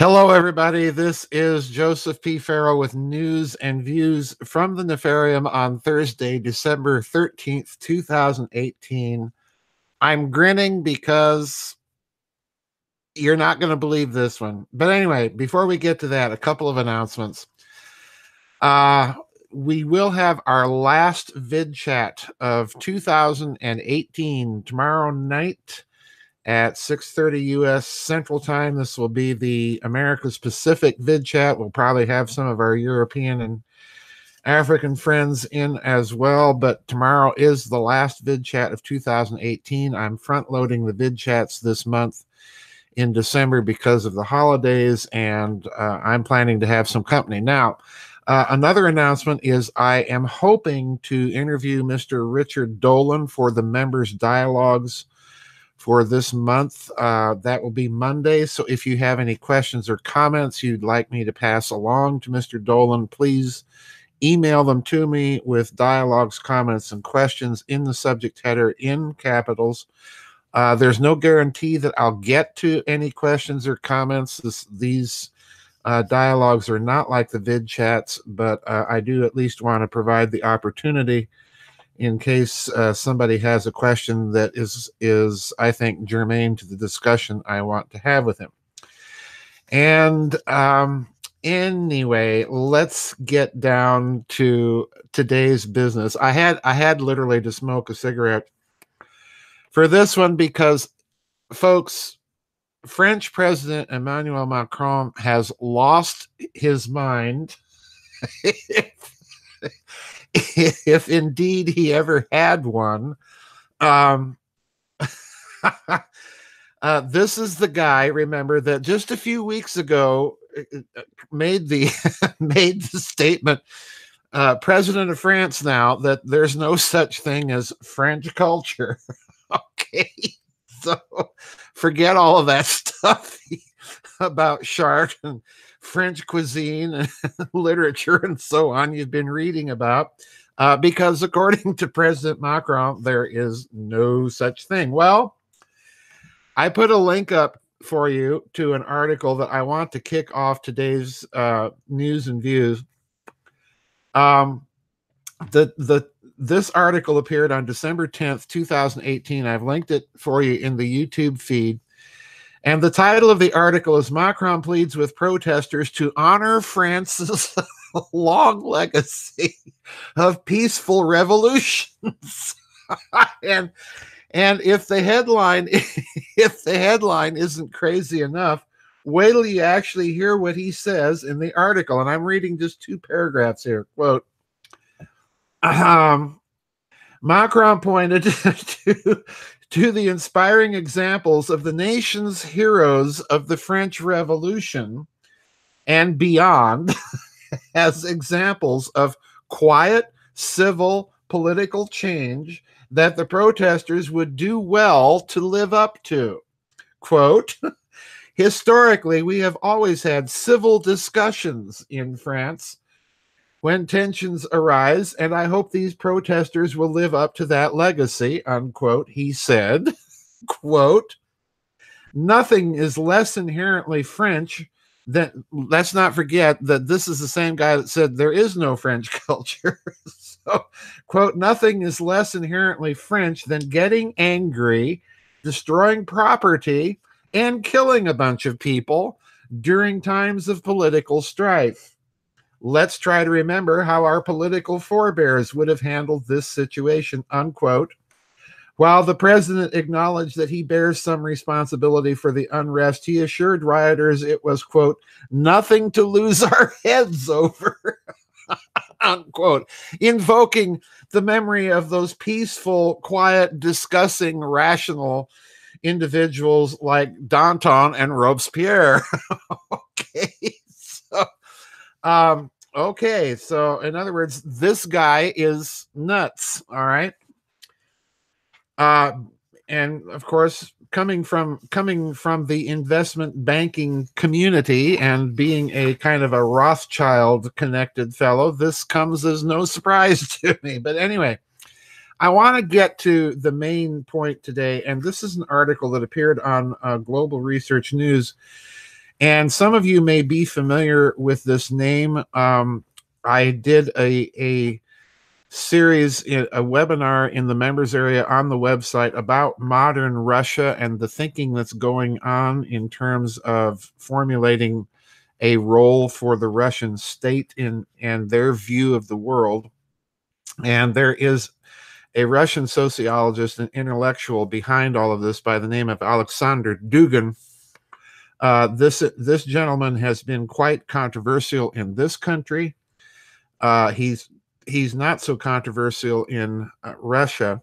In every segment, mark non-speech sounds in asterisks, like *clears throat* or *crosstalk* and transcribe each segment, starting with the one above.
Hello, everybody. This is Joseph P. Farrell with news and views from the Nefarium on Thursday, December 13th, 2018. I'm grinning because you're not going to believe this one. But anyway, before we get to that, a couple of announcements. Uh, we will have our last vid chat of 2018 tomorrow night at 6:30 US Central Time. This will be the America's Pacific vid chat. We'll probably have some of our European and African friends in as well, but tomorrow is the last vid chat of 2018. I'm front loading the vid chats this month in December because of the holidays, and uh, I'm planning to have some company. Now, uh, another announcement is I am hoping to interview Mr. Richard Dolan for the members' dialogues for this month. Uh, that will be Monday. So if you have any questions or comments you'd like me to pass along to Mr. Dolan, please email them to me with dialogues, comments, and questions in the subject header in capitals. Uh, there's no guarantee that I'll get to any questions or comments. This, these uh, dialogues are not like the vid chats, but uh, I do at least want to provide the opportunity in case uh, somebody has a question that is is I think germane to the discussion I want to have with him. And um, anyway, let's get down to today's business. I had I had literally to smoke a cigarette for this one because, folks, French President Emmanuel Macron has lost his mind. *laughs* *laughs* if indeed he ever had one. Um, *laughs* uh, this is the guy, remember, that just a few weeks ago uh, uh, made the *laughs* made the statement uh, president of France now that there's no such thing as French culture. okay, so forget all of that stuff about Chartres and French cuisine and *laughs* literature and so on you've been reading about. Uh, because according *laughs* to President Macron, there is no such thing. Well, I put a link up for you to an article that I want to kick off today's uh, news and views. Um, the the this article appeared on December 10th, 2018. I've linked it for you in the YouTube feed. And the title of the article is Macron pleads with protesters to honor France's *laughs* long legacy of peaceful revolutions. *laughs* and and if the headline *laughs* if the headline isn't crazy enough, wait till you actually hear what he says in the article. And I'm reading just two paragraphs here. Quote um, Macron pointed to to the inspiring examples of the nation's heroes of the French Revolution and beyond *laughs* as examples of quiet civil political change that the protesters would do well to live up to. Quote, historically, we have always had civil discussions in France when tensions arise, and I hope these protesters will live up to that legacy, unquote, he said, *laughs* quote, nothing is less inherently French than, let's not forget that this is the same guy that said there is no French *laughs* culture. so, quote, nothing is less inherently French than getting angry, destroying property, and killing a bunch of people during times of political strife. Let's try to remember how our political forebears would have handled this situation, unquote. While the president acknowledged that he bears some responsibility for the unrest, he assured rioters it was, quote, nothing to lose our *laughs* heads over, *laughs* unquote, invoking the memory of those peaceful, quiet, discussing, rational individuals like Danton and Robespierre. *laughs* okay. So um, okay, so in other words, this guy is nuts. All right. Uh, and of course, coming from coming from the investment banking community and being a kind of a Rothschild connected fellow, this comes as no *laughs* surprise to me. But anyway, I want to get to the main point today, and this is an article that appeared on uh, Global Research News And some of you may be familiar with this name. Um, I did a, a series, a webinar in the members area on the website about modern Russia and the thinking that's going on in terms of formulating a role for the Russian state in and their view of the world. And there is a Russian sociologist and intellectual behind all of this by the name of Alexander Dugin. Uh, this this gentleman has been quite controversial in this country. Uh, he's he's not so controversial in uh, Russia.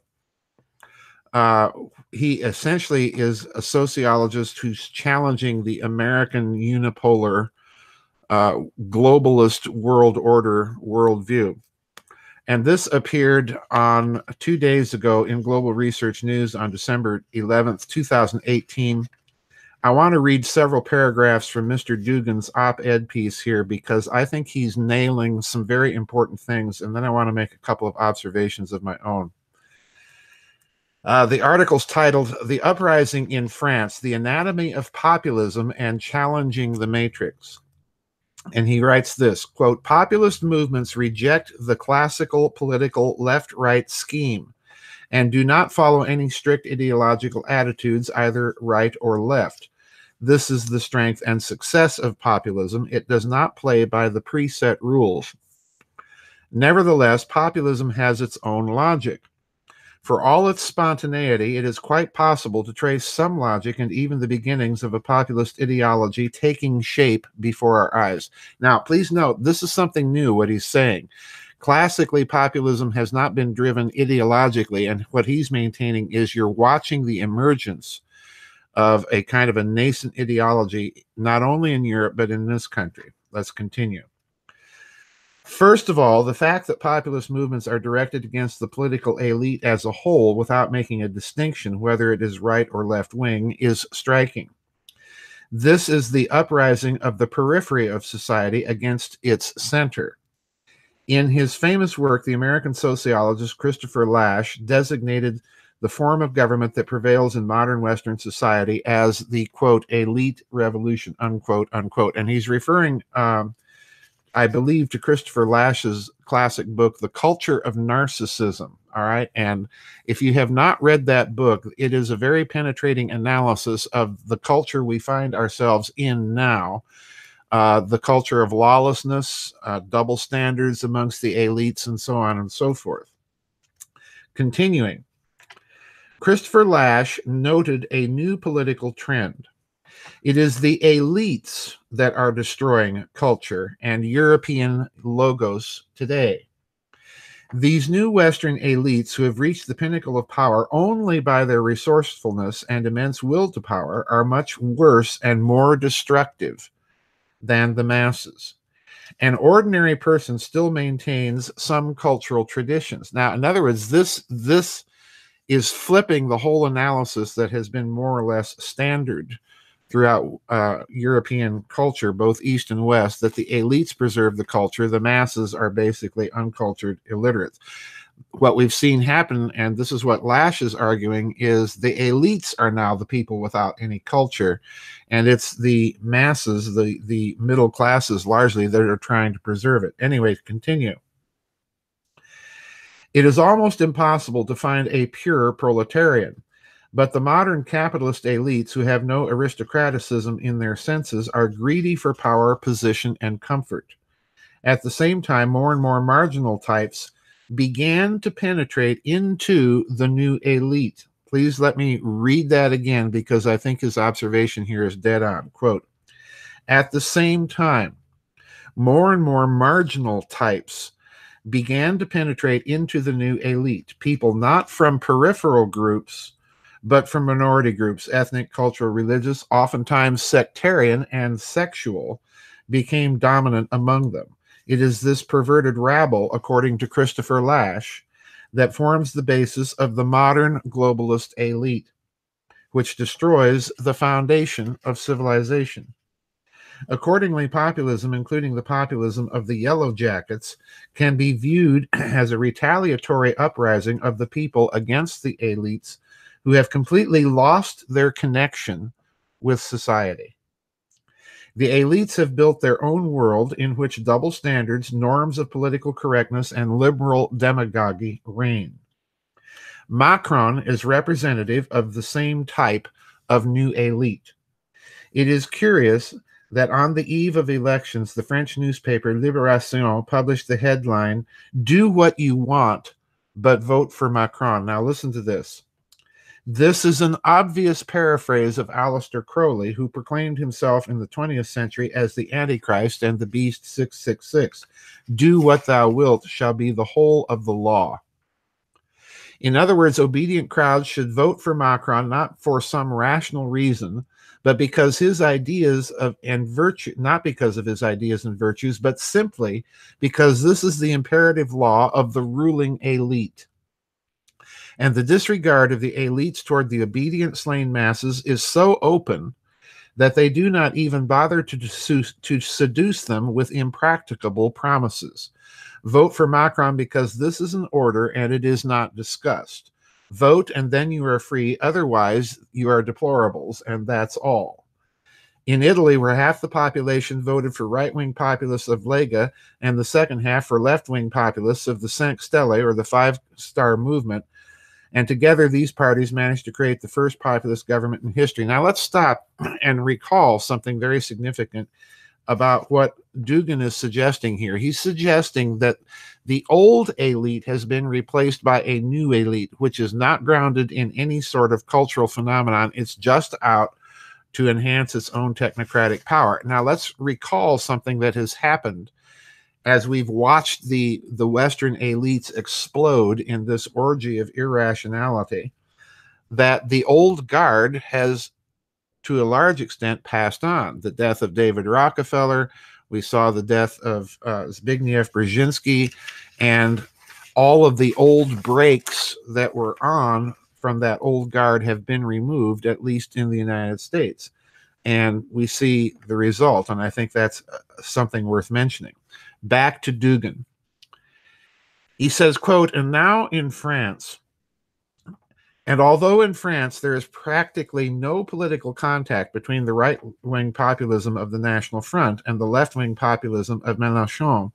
Uh, he essentially is a sociologist who's challenging the American unipolar uh, globalist world order worldview. And this appeared on two days ago in Global Research News on December 11th, 2018. I want to read several paragraphs from Mr. Dugin's op ed piece here because I think he's nailing some very important things. And then I want to make a couple of observations of my own. Uh, the article's titled The Uprising in France The Anatomy of Populism and Challenging the Matrix. And he writes this quote, populist movements reject the classical political left right scheme and do not follow any strict ideological attitudes, either right or left. This is the strength and success of populism. It does not play by the preset rules. Nevertheless, populism has its own logic. For all its spontaneity, it is quite possible to trace some logic and even the beginnings of a populist ideology taking shape before our eyes. Now, please note, this is something new, what he's saying. Classically, populism has not been driven ideologically, and what he's maintaining is you're watching the emergence of a kind of a nascent ideology, not only in Europe, but in this country. Let's continue. First of all, the fact that populist movements are directed against the political elite as a whole without making a distinction whether it is right or left wing is striking. This is the uprising of the periphery of society against its center. In his famous work, the American sociologist Christopher Lasch designated the form of government that prevails in modern Western society as the quote elite revolution unquote unquote, and he's referring um, I believe, to Christopher Lasch's classic book, The Culture of Narcissism. All right. And if you have not read that book, it is a very penetrating analysis of the culture we find ourselves in now. Uh, the culture of lawlessness, uh, double standards amongst the elites, and so on and so forth. Continuing, Christopher Lasch noted a new political trend. It is the elites that are destroying culture and European logos today. These new Western elites who have reached the pinnacle of power only by their resourcefulness and immense will to power are much worse and more destructive than the masses. An ordinary person still maintains some cultural traditions. Now, in other words, this this is flipping the whole analysis that has been more or less standard throughout uh, European culture, both East and West, that the elites preserve the culture, the masses are basically uncultured illiterates. What we've seen happen, and this is what Lasch is arguing, is the elites are now the people without any culture, and it's the masses, the the middle classes, largely that are trying to preserve it. Anyway, continue. It is almost impossible to find a pure proletarian but the modern capitalist elites who have no aristocraticism in their senses are greedy for power, position, and comfort. At the same time, more and more marginal types began to penetrate into the new elite. Please let me read that again because I think his observation here is dead on. Quote At the same time, more and more marginal types began to penetrate into the new elite, people not from peripheral groups but from minority groups, ethnic, cultural, religious, oftentimes sectarian and sexual, became dominant among them. It is this perverted rabble, according to Christopher Lasch, that forms the basis of the modern globalist elite, which destroys the foundation of civilization. Accordingly, populism, including the populism of the Yellow Jackets, can be viewed *clears throat* as a retaliatory uprising of the people against the elites who have completely lost their connection with society. The elites have built their own world in which double standards, norms of political correctness, and liberal demagogy reign. Macron is representative of the same type of new elite. It is curious that on the eve of elections, the French newspaper Libération published the headline, Do What You Want, but Vote for Macron. Now, listen to this. This is an obvious paraphrase of Aleister Crowley, who proclaimed himself in the 20th century as the Antichrist and the Beast 666. Do what thou wilt shall be the whole of the law. In other words, obedient crowds should vote for Macron not for some rational reason, but because his ideas of and virtue, not because of his ideas and virtues, but simply because this is the imperative law of the ruling elite and the disregard of the elites toward the obedient slain masses is so open that they do not even bother to, to seduce them with impracticable promises. Vote for Macron because this is an order and it is not discussed. Vote and then you are free, otherwise, you are deplorables, and that's all. In Italy, where half the population voted for right wing populists of Lega and the second half for left wing populists of the Cinque Stelle or the Five Star Movement, and together, these parties managed to create the first populist government in history. Now, let's stop and recall something very significant about what Dugin is suggesting here. He's suggesting that the old elite has been replaced by a new elite, which is not grounded in any sort of cultural phenomenon. It's just out to enhance its own technocratic power. Now, let's recall something that has happened as we've watched the the Western elites explode in this orgy of irrationality, that the old guard has, to a large extent, passed on. The death of David Rockefeller, we saw the death of uh, Zbigniew Brzezinski, and all of the old brakes that were on from that old guard have been removed, at least in the United States. And we see the result, and I think that's uh, something worth mentioning back to Dugin. He says, quote, and now in France, and although in France there is practically no political contact between the right wing populism of the National Front and the left wing populism of Mélenchon,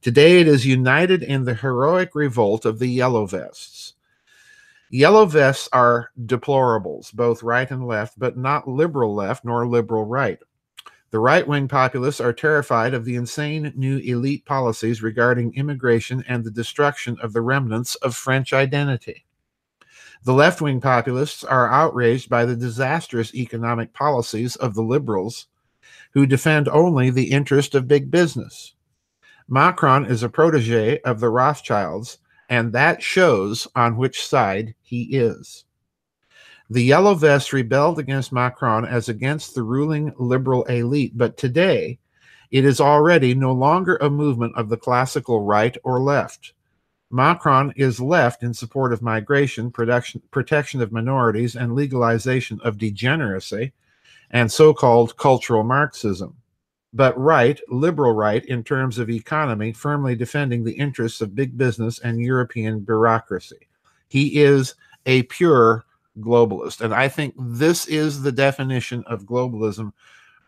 today it is united in the heroic revolt of the Yellow Vests. Yellow Vests are deplorables, both right and left, but not liberal left nor liberal right. The right wing populists are terrified of the insane new elite policies regarding immigration and the destruction of the remnants of French identity. The left wing populists are outraged by the disastrous economic policies of the liberals, who defend only the interest of big business. Macron is a protege of the Rothschilds, and that shows on which side he is. The Yellow Vests rebelled against Macron as against the ruling liberal elite, but today it is already no longer a movement of the classical right or left. Macron is left in support of migration, protection, protection of minorities, and legalization of degeneracy and so called cultural Marxism. But right, liberal right, in terms of economy, firmly defending the interests of big business and European bureaucracy. He is a pure globalist. And I think this is the definition of globalism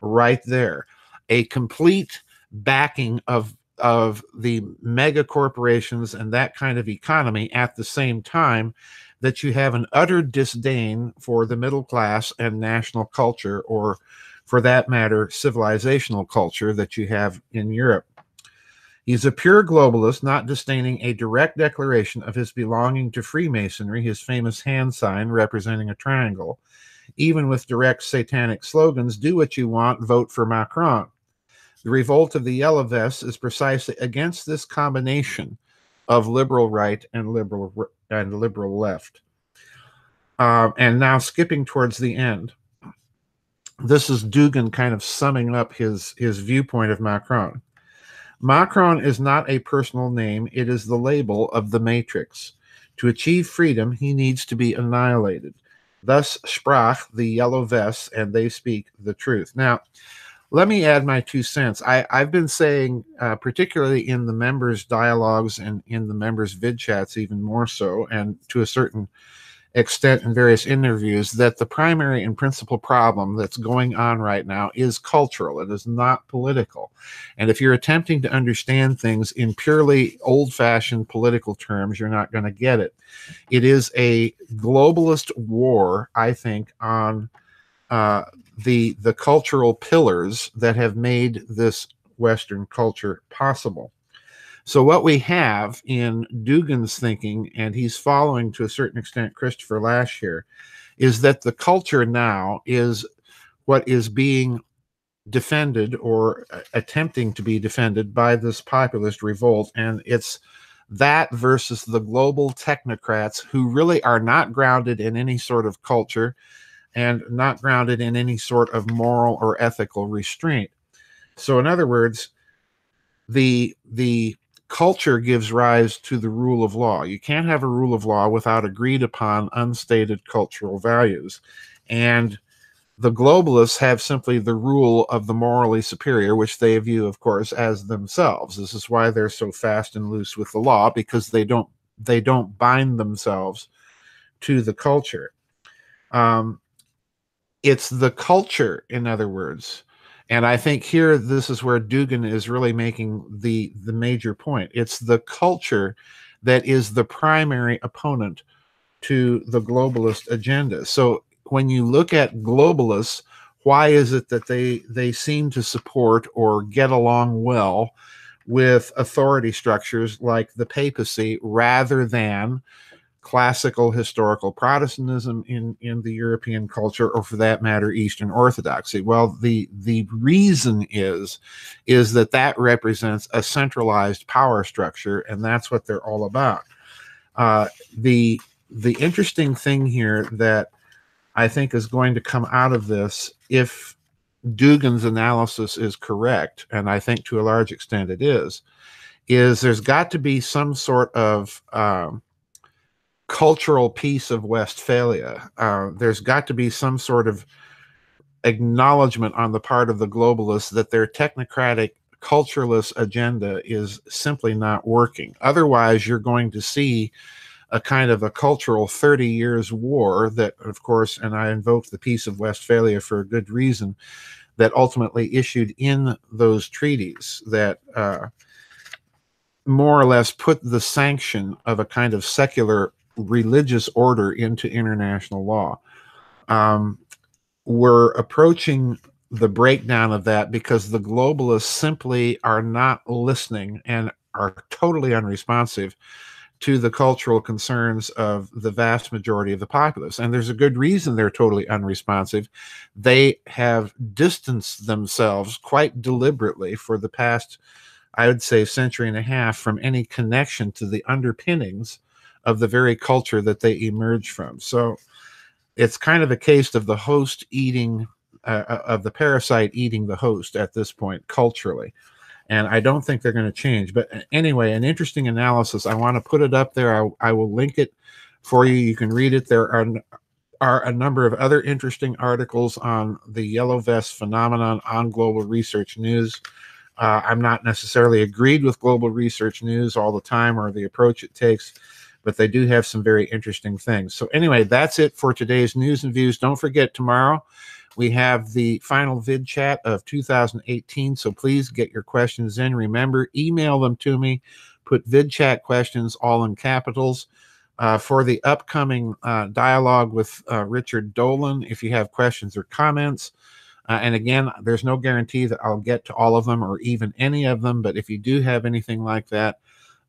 right there a complete backing of of the mega corporations and that kind of economy at the same time that you have an utter disdain for the middle class and national culture or for that matter civilizational culture that you have in Europe He's a pure globalist, not disdaining a direct declaration of his belonging to Freemasonry, his famous hand sign representing a triangle. Even with direct satanic slogans, do what you want, vote for Macron. The revolt of the Yellow Vests is precisely against this combination of liberal right and liberal and liberal left. Uh, and now skipping towards the end, this is Dugin kind of summing up his his viewpoint of Macron. Macron is not a personal name, it is the label of the matrix. To achieve freedom, he needs to be annihilated. Thus sprach the yellow vests, and they speak the truth. Now, let me add my two cents. I, have been saying, uh, particularly in the members' dialogues and in the members' vid chats, even more so, and to a certain extent in various interviews that the primary and principal problem that's going on right now is cultural. It is not political. And if you're attempting to understand things in purely old fashioned political terms, you're not going to get it. It is a globalist war, I think, on uh, the, the cultural pillars that have made this Western culture possible. So, what we have in Dugin's thinking, and he's following to a certain extent Christopher Lasch here, is that the culture now is what is being defended or uh, attempting to be defended by this populist revolt. And it's that versus the global technocrats who really are not grounded in any sort of culture and not grounded in any sort of moral or ethical restraint. So, in other words, the the culture gives rise to the rule of law. You can't have a rule of law without agreed upon unstated cultural values. And the globalists have simply the rule of the morally superior, which they view, of course, as themselves. This is why they're so fast and loose with the law because they don't they don't bind themselves to the culture. Um, it's the culture, in other words, and I think here this is where Dugin is really making the the major point. It's the culture that is the primary opponent to the globalist agenda. So when you look at globalists, why is it that they they seem to support or get along well with authority structures like the papacy rather than classical historical Protestantism in, in the European culture, or for that matter, Eastern Orthodoxy? Well, the the reason is is that that represents a centralized power structure, and that's what they're all about. Uh, the the interesting thing here that I think is going to come out of this, if Dugin's analysis is correct, and I think to a large extent it is, is there's got to be some sort of um, cultural peace of Westphalia. Uh, there's got to be some sort of acknowledgement on the part of the globalists that their technocratic cultureless agenda is simply not working. Otherwise, you're going to see a kind of a cultural 30 years war that, of course, and I invoke the Peace of Westphalia for a good reason, that ultimately issued in those treaties that uh, more or less put the sanction of a kind of secular religious order into international law. Um, we're approaching the breakdown of that because the globalists simply are not listening and are totally unresponsive to the cultural concerns of the vast majority of the populace. And there's a good reason they're totally unresponsive. They have distanced themselves quite deliberately for the past, I would say, century and a half from any connection to the underpinnings of the very culture that they emerge from. So it's kind of a case of the host eating, uh, uh, of the parasite eating the host at this point culturally. And I don't think they're going to change. But uh, anyway, an interesting analysis. I want to put it up there. I, I will link it for you. You can read it. There are are a number of other interesting articles on the yellow vest phenomenon on global research news. Uh, I'm not necessarily agreed with global research news all the time or the approach it takes, but they do have some very interesting things. So, anyway, that's it for today's news and views. Don't forget, tomorrow we have the final vid chat of 2018. So, please get your questions in. Remember, email them to me. Put vid chat questions all in capitals. Uh, for the upcoming uh, dialogue with uh, Richard Dolan, if you have questions or comments, uh, and again, there's no guarantee that I'll get to all of them or even any of them, but if you do have anything like that,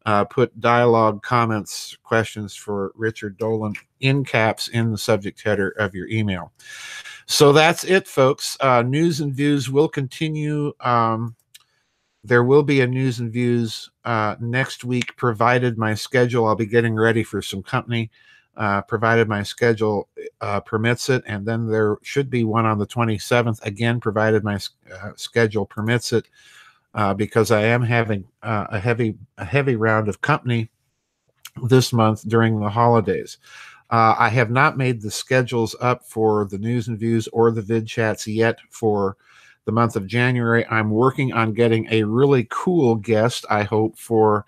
uh, put dialogue, comments, questions for Richard Dolan in caps in the subject header of your email. So that's it, folks. Uh, news and views will continue. Um, there will be a news and views uh, next week, provided my schedule. I'll be getting ready for some company, uh, provided my schedule uh, permits it. And then there should be one on the 27th, again, provided my uh, schedule permits it uh, because I am having uh, a heavy a heavy round of company this month during the holidays. Uh, I have not made the schedules up for the news and views or the vid chats yet for the month of January. I'm working on getting a really cool guest, I hope, for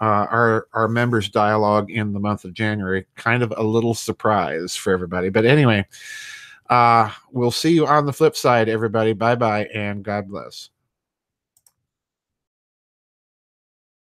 uh, our our members dialogue in the month of January. Kind of a little surprise for everybody, but anyway, uh, we'll see you on the flip side, everybody. Bye bye, and God bless.